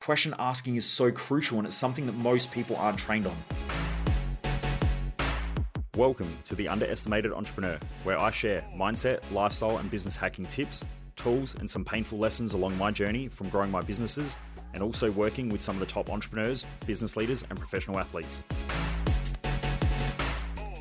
Question asking is so crucial and it's something that most people aren't trained on. Welcome to The Underestimated Entrepreneur, where I share mindset, lifestyle, and business hacking tips, tools, and some painful lessons along my journey from growing my businesses and also working with some of the top entrepreneurs, business leaders, and professional athletes.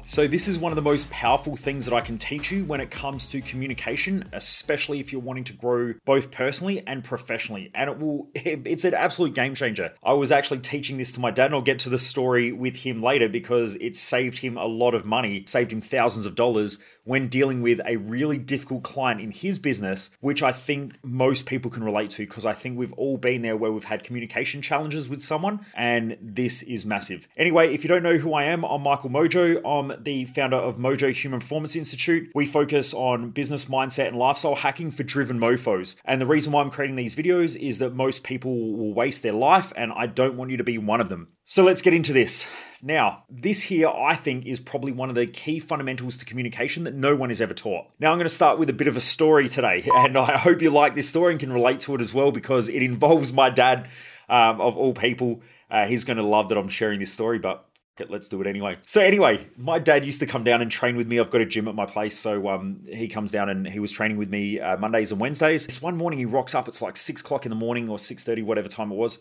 So, this is one of the most powerful things that I can teach you when it comes to communication, especially if you're wanting to grow both personally and professionally. And it will, it's an absolute game changer. I was actually teaching this to my dad, and I'll get to the story with him later because it saved him a lot of money, saved him thousands of dollars when dealing with a really difficult client in his business, which I think most people can relate to because I think we've all been there where we've had communication challenges with someone, and this is massive. Anyway, if you don't know who I am, I'm Michael Mojo. I'm the founder of Mojo Human Performance Institute. We focus on business mindset and lifestyle hacking for driven mofos. And the reason why I'm creating these videos is that most people will waste their life, and I don't want you to be one of them. So let's get into this. Now, this here, I think, is probably one of the key fundamentals to communication that no one is ever taught. Now, I'm going to start with a bit of a story today, and I hope you like this story and can relate to it as well because it involves my dad, um, of all people. Uh, he's going to love that I'm sharing this story, but let's do it anyway. So anyway, my dad used to come down and train with me. I've got a gym at my place, so um, he comes down and he was training with me uh, Mondays and Wednesdays. This one morning he rocks up. It's like six o'clock in the morning or six thirty, whatever time it was.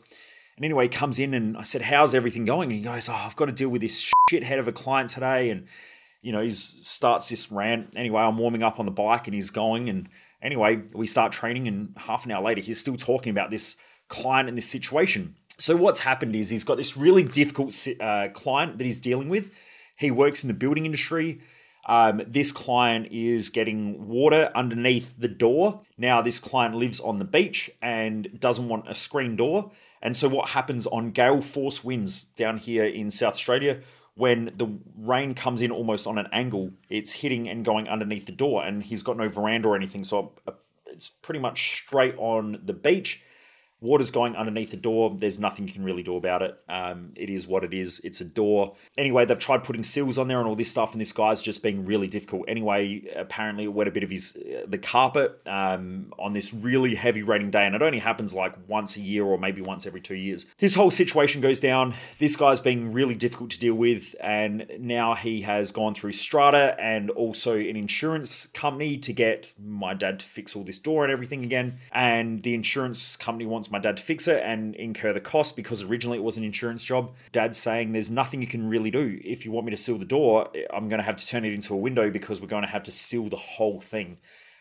And anyway, he comes in and I said, "How's everything going?" And he goes, "Oh, I've got to deal with this shithead of a client today." And you know, he starts this rant. Anyway, I'm warming up on the bike and he's going. And anyway, we start training, and half an hour later, he's still talking about this client and this situation. So what's happened is he's got this really difficult uh, client that he's dealing with. He works in the building industry. Um, this client is getting water underneath the door. Now, this client lives on the beach and doesn't want a screen door. And so, what happens on gale force winds down here in South Australia, when the rain comes in almost on an angle, it's hitting and going underneath the door. And he's got no veranda or anything. So, uh, it's pretty much straight on the beach Water's going underneath the door. There's nothing you can really do about it. Um, it is what it is. It's a door. Anyway, they've tried putting seals on there and all this stuff, and this guy's just being really difficult. Anyway, apparently it wet a bit of his uh, the carpet um, on this really heavy raining day, and it only happens like once a year or maybe once every two years. This whole situation goes down. This guy's being really difficult to deal with, and now he has gone through Strata and also an insurance company to get my dad to fix all this door and everything again. And the insurance company wants my dad to fix it and incur the cost because originally it was an insurance job. Dad's saying there's nothing you can really do. If you want me to seal the door, I'm going to have to turn it into a window because we're going to have to seal the whole thing.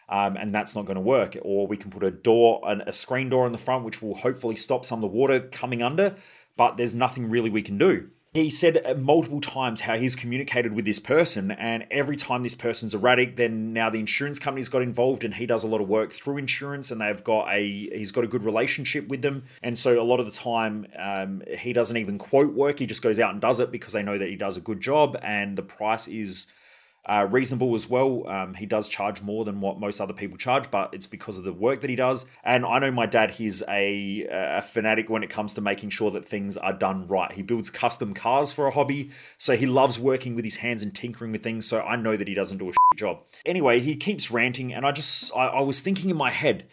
Um, and that's not going to work. Or we can put a door, and a screen door in the front, which will hopefully stop some of the water coming under, but there's nothing really we can do he said multiple times how he's communicated with this person and every time this person's erratic then now the insurance company's got involved and he does a lot of work through insurance and they've got a he's got a good relationship with them. And so a lot of the time um, he doesn't even quote work. He just goes out and does it because they know that he does a good job and the price is uh, reasonable as well. Um, he does charge more than what most other people charge, but it's because of the work that he does. And I know my dad, he's a, a fanatic when it comes to making sure that things are done right. He builds custom cars for a hobby, so he loves working with his hands and tinkering with things. So I know that he doesn't do a job. Anyway, he keeps ranting, and I just, I, I was thinking in my head,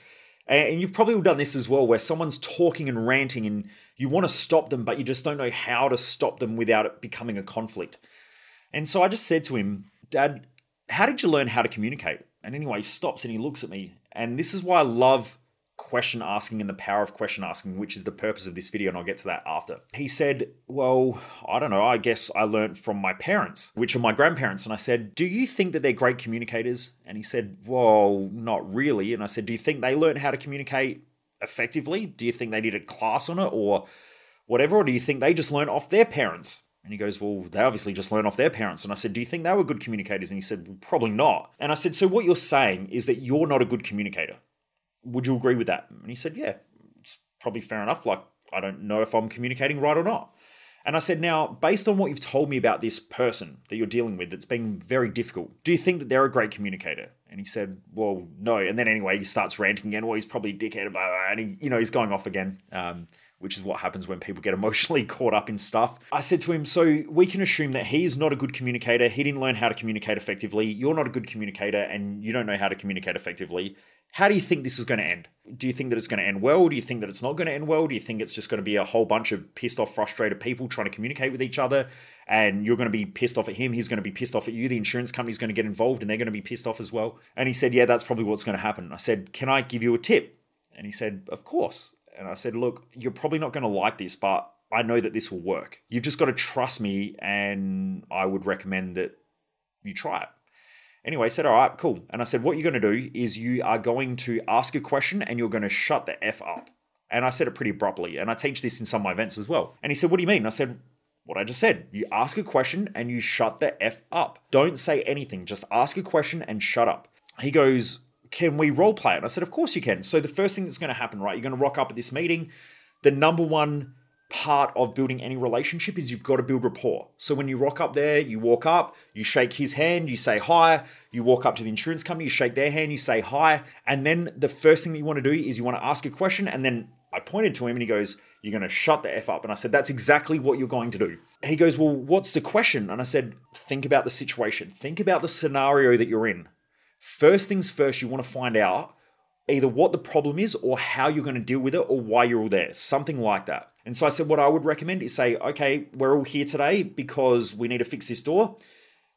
and you've probably all done this as well, where someone's talking and ranting, and you want to stop them, but you just don't know how to stop them without it becoming a conflict. And so I just said to him, Dad, how did you learn how to communicate? And anyway, he stops and he looks at me. And this is why I love question asking and the power of question asking, which is the purpose of this video, and I'll get to that after. He said, Well, I don't know, I guess I learned from my parents, which are my grandparents. And I said, Do you think that they're great communicators? And he said, Well, not really. And I said, Do you think they learned how to communicate effectively? Do you think they did a class on it or whatever? Or do you think they just learned off their parents? And he goes, Well, they obviously just learn off their parents. And I said, Do you think they were good communicators? And he said, well, Probably not. And I said, So what you're saying is that you're not a good communicator. Would you agree with that? And he said, Yeah, it's probably fair enough. Like, I don't know if I'm communicating right or not. And I said, Now, based on what you've told me about this person that you're dealing with that's been very difficult, do you think that they're a great communicator? And he said, Well, no. And then anyway, he starts ranting again. Well, he's probably a dickhead, blah, blah, and he, you know, he's going off again. Um, which is what happens when people get emotionally caught up in stuff. I said to him, So we can assume that he's not a good communicator. He didn't learn how to communicate effectively. You're not a good communicator and you don't know how to communicate effectively. How do you think this is going to end? Do you think that it's going to end well? Do you think that it's not going to end well? Do you think it's just going to be a whole bunch of pissed off, frustrated people trying to communicate with each other? And you're going to be pissed off at him. He's going to be pissed off at you. The insurance company's going to get involved and they're going to be pissed off as well. And he said, Yeah, that's probably what's going to happen. I said, Can I give you a tip? And he said, Of course. And I said, Look, you're probably not going to like this, but I know that this will work. You've just got to trust me, and I would recommend that you try it. Anyway, I said, all right, cool. And I said, what you're going to do is you are going to ask a question and you're going to shut the F up. And I said it pretty abruptly. And I teach this in some of my events as well. And he said, what do you mean? I said, what I just said. You ask a question and you shut the F up. Don't say anything. Just ask a question and shut up. He goes, can we role play it? And I said, of course you can. So the first thing that's going to happen, right? You're going to rock up at this meeting. The number one part of building any relationship is you've got to build rapport. So when you rock up there, you walk up, you shake his hand, you say hi, you walk up to the insurance company, you shake their hand, you say hi, and then the first thing that you want to do is you want to ask a question and then I pointed to him and he goes, You're going to shut the F up. And I said, That's exactly what you're going to do. He goes, Well, what's the question? And I said, Think about the situation. Think about the scenario that you're in. First things first, you want to find out either what the problem is or how you're going to deal with it or why you're all there. Something like that. And so I said, what I would recommend is say, okay, we're all here today because we need to fix this door.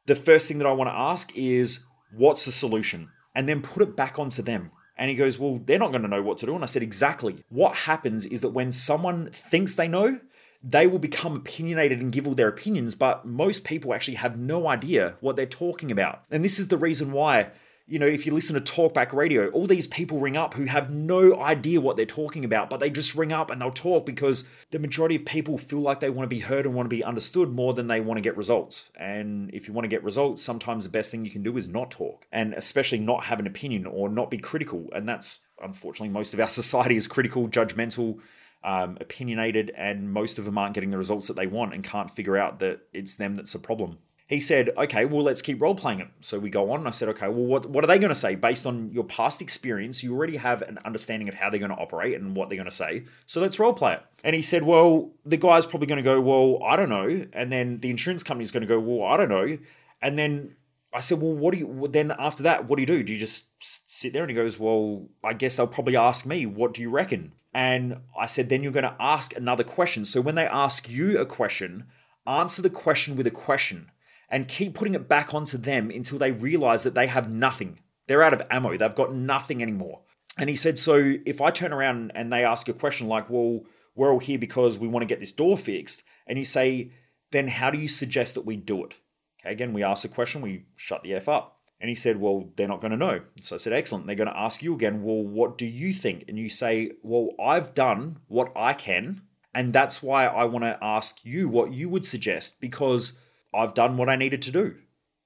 The first thing that I want to ask is, what's the solution? And then put it back onto them. And he goes, well, they're not going to know what to do. And I said, exactly. What happens is that when someone thinks they know, they will become opinionated and give all their opinions, but most people actually have no idea what they're talking about. And this is the reason why you know, if you listen to talkback radio, all these people ring up who have no idea what they're talking about, but they just ring up and they'll talk because the majority of people feel like they want to be heard and want to be understood more than they want to get results. And if you want to get results, sometimes the best thing you can do is not talk, and especially not have an opinion or not be critical. And that's unfortunately most of our society is critical, judgmental. Um, opinionated, and most of them aren't getting the results that they want and can't figure out that it's them that's a problem he said, okay, well, let's keep role playing it. So we go on, and I said, okay, well, what, what are they going to say? Based on your past experience, you already have an understanding of how they're going to operate and what they're going to say. So let's role play it. And he said, well, the guy's probably going to go, well, I don't know. And then the insurance company's going to go, well, I don't know. And then I said, well, what do you, then after that, what do you do? Do you just sit there? And he goes, well, I guess they'll probably ask me, what do you reckon? And I said, then you're going to ask another question. So when they ask you a question, answer the question with a question and keep putting it back onto them until they realize that they have nothing. They're out of ammo, they've got nothing anymore. And he said, So if I turn around and they ask a question like, Well, we're all here because we want to get this door fixed, and you say, Then how do you suggest that we do it? Okay, again, we ask the question, we shut the F up. And he said, Well, they're not going to know. So I said, Excellent. They're going to ask you again, Well, what do you think? And you say, Well, I've done what I can. And that's why I want to ask you what you would suggest because I've done what I needed to do.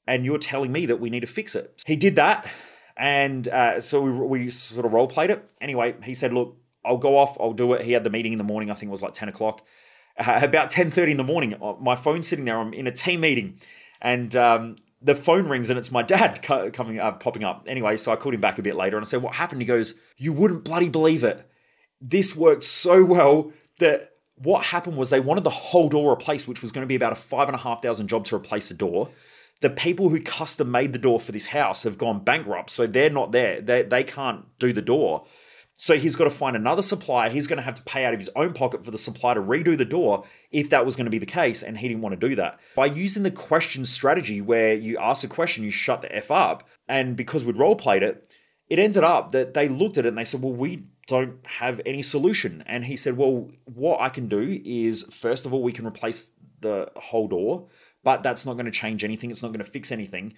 And you're telling me that we need to fix it. He did that. And uh, so we, we sort of role played it. Anyway, he said, look, I'll go off. I'll do it. He had the meeting in the morning. I think it was like 10 o'clock. Uh, about 10.30 in the morning, uh, my phone's sitting there. I'm in a team meeting. And um, the phone rings and it's my dad coming uh, popping up. Anyway, so I called him back a bit later and I said, what happened? He goes, you wouldn't bloody believe it. This worked so well that what happened was they wanted the whole door replaced, which was going to be about a five and a half thousand job to replace the door. The people who custom made the door for this house have gone bankrupt, so they're not there. They, they can't do the door. So he's got to find another supplier. He's going to have to pay out of his own pocket for the supplier to redo the door if that was going to be the case, and he didn't want to do that. By using the question strategy where you ask a question, you shut the F up, and because we'd role played it, it ended up that they looked at it and they said, Well, we don't have any solution. And he said, Well, what I can do is, first of all, we can replace the whole door, but that's not going to change anything. It's not going to fix anything.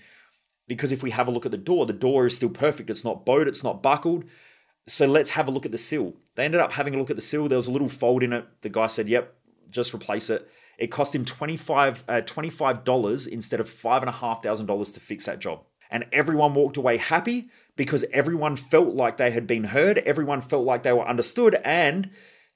Because if we have a look at the door, the door is still perfect. It's not bowed, it's not buckled. So let's have a look at the sill. They ended up having a look at the sill. There was a little fold in it. The guy said, Yep, just replace it. It cost him 25, uh, $25 instead of $5,500 to fix that job and everyone walked away happy because everyone felt like they had been heard, everyone felt like they were understood, and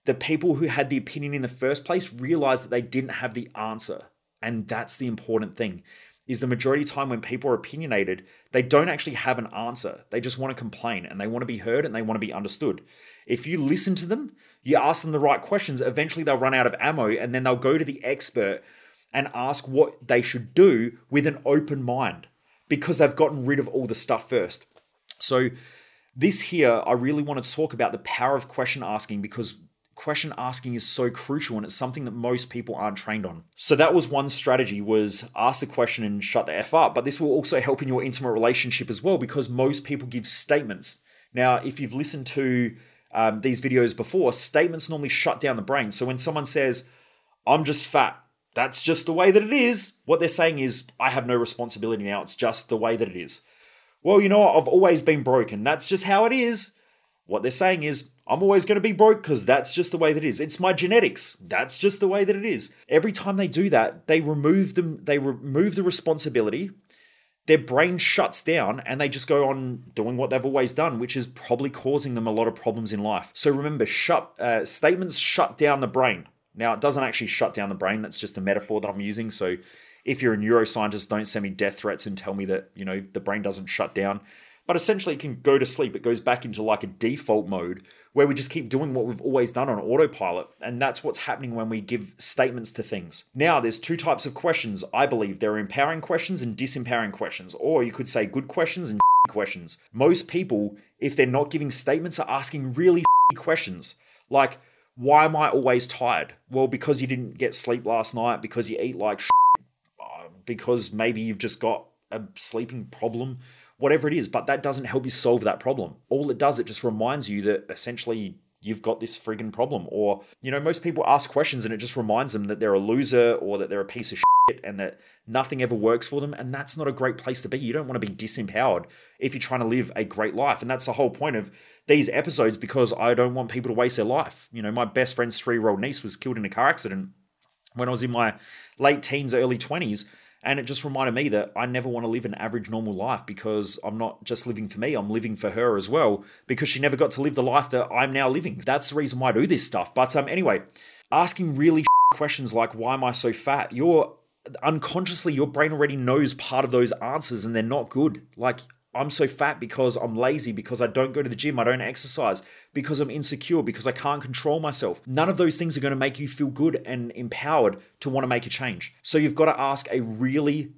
the people who had the opinion in the first place realized that they didn't have the answer. And that's the important thing. Is the majority of time when people are opinionated, they don't actually have an answer. They just want to complain and they want to be heard and they want to be understood. If you listen to them, you ask them the right questions, eventually they'll run out of ammo and then they'll go to the expert and ask what they should do with an open mind because they've gotten rid of all the stuff first. So This here, I really want to talk about the power of question asking because question asking is so crucial and it's something that most people aren't trained on. So that was one strategy was ask the question and shut the F up. But this will also help in your intimate relationship as well because most people give statements. Now, if you've listened to um, these videos before, statements normally shut down the brain. So when someone says, I'm just fat, that's just the way that it is, what they're saying is, I have no responsibility now. It's just the way that it is. Well, you know what? I've always been broken. That's just how it is. What they're saying is, I'm always going to be broke because that's just the way that it is. It's my genetics. That's just the way that it is. Every time they do that, they remove them. They remove the responsibility. Their brain shuts down and they just go on doing what they've always done, which is probably causing them a lot of problems in life. So remember, shut uh, statements shut down the brain. Now it doesn't actually shut down the brain. That's just a metaphor that I'm using. So if you're a neuroscientist, don't send me death threats and tell me that you know the brain doesn't shut down. But essentially, it can go to sleep. It goes back into like a default mode where we just keep doing what we've always done on autopilot. And that's what's happening when we give statements to things. Now, there's two types of questions, I believe. There are empowering questions and disempowering questions, or you could say good questions and questions. Most people, if they're not giving statements, are asking really questions. Like, why am I always tired? Well, because you didn't get sleep last night, because you eat like uh, because maybe you've just got a sleeping problem whatever it is, but that doesn't help you solve that problem. All it does, it just reminds you that essentially you've got this friggin' problem. Or, you know, most people ask questions and it just reminds them that they're a loser or that they're a piece of shit and that nothing ever works for them. And that's not a great place to be. You don't want to be disempowered if you're trying to live a great life. And that's the whole point of these episodes because I don't want people to waste their life. You know, my best friend's three year old niece was killed in a car accident when I was in my late teens, early 20s and it just reminded me that I never want to live an average normal life because I'm not just living for me, I'm living for her as well because she never got to live the life that I'm now living. That's the reason why I do this stuff. But um, anyway, asking really questions like, why am I so fat? You're unconsciously, your brain already knows part of those answers and they're not good. Like, I'm so fat because I'm lazy, because I don't go to the gym, I don't exercise, because I'm insecure, because I can't control myself. None of those things are going to make you feel good and empowered to want to make a change. So you've got to ask a really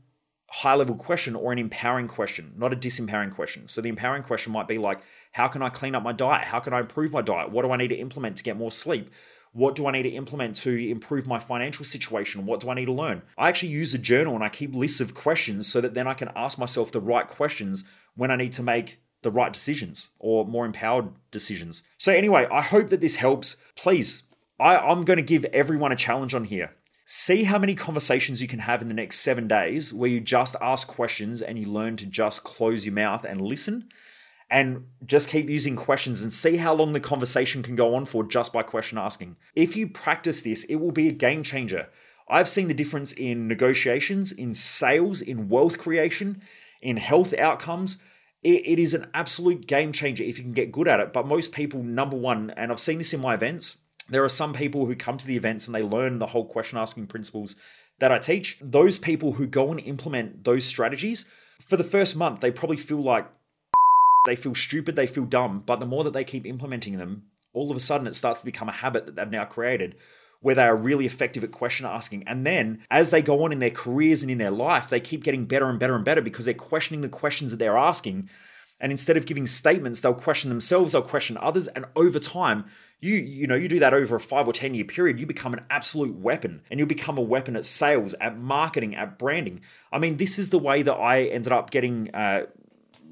high level question or an empowering question, not a disempowering question. So the empowering question might be like, how can I clean up my diet? How can I improve my diet? What do I need to implement to get more sleep? What do I need to implement to improve my financial situation? What do I need to learn? I actually use a journal and I keep lists of questions so that then I can ask myself the right questions when I need to make the right decisions or more empowered decisions. So, anyway, I hope that this helps. Please, I, I'm going to give everyone a challenge on here. See how many conversations you can have in the next seven days where you just ask questions and you learn to just close your mouth and listen and just keep using questions and see how long the conversation can go on for just by question asking. If you practice this, it will be a game changer. I've seen the difference in negotiations, in sales, in wealth creation, in health outcomes. It, it is an absolute game changer if you can get good at it. But most people, number one, and I've seen this in my events, there are some people who come to the events and they learn the whole question asking principles that I teach. Those people who go and implement those strategies, for the first month, they probably feel like they feel stupid, they feel dumb, but the more that they keep implementing them, all of a sudden it starts to become a habit that they've now created where they are really effective at question asking. And then as they go on in their careers and in their life, they keep getting better and better and better because they're questioning the questions that they're asking. And instead of giving statements, they'll question themselves, they'll question others, and over time, you you know you do that over a five or ten year period you become an absolute weapon and you'll become a weapon at sales at marketing at branding i mean this is the way that i ended up getting uh,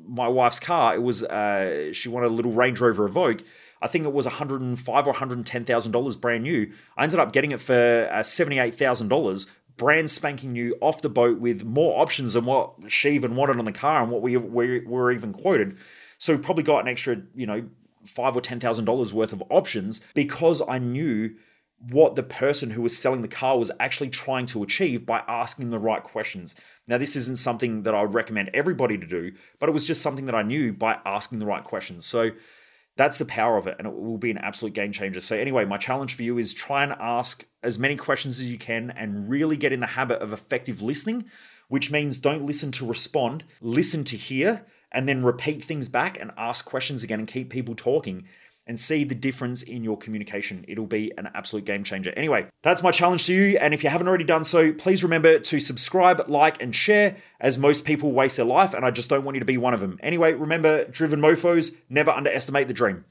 my wife's car. It was uh, she wanted a little Range Rover Evoque. I think it was 105 or 110 thousand dollars brand new. I ended up getting it for uh, 78 thousand dollars, brand spanking new, off the boat with more options than what she even wanted on the car and what we, we were even quoted. So we probably got an extra, you know, five or ten thousand dollars worth of options because I knew what the person who was selling the car was actually trying to achieve by asking the right questions. Now, this isn't something that I would recommend everybody to do, but it was just something that I knew by asking the right questions. So that's the power of it, and it will be an absolute game changer. So, anyway, my challenge for you is try and ask as many questions as you can and really get in the habit of effective listening, which means don't listen to respond, listen to hear, and then repeat things back and ask questions again and keep people talking and see the difference in your communication. It'll be an absolute game changer. Anyway, that's my challenge to you. And if you haven't already done so, please remember to subscribe, like, and share, as most people waste their life, and I just don't want you to be one of them. Anyway, remember, driven mofos, never underestimate the dream.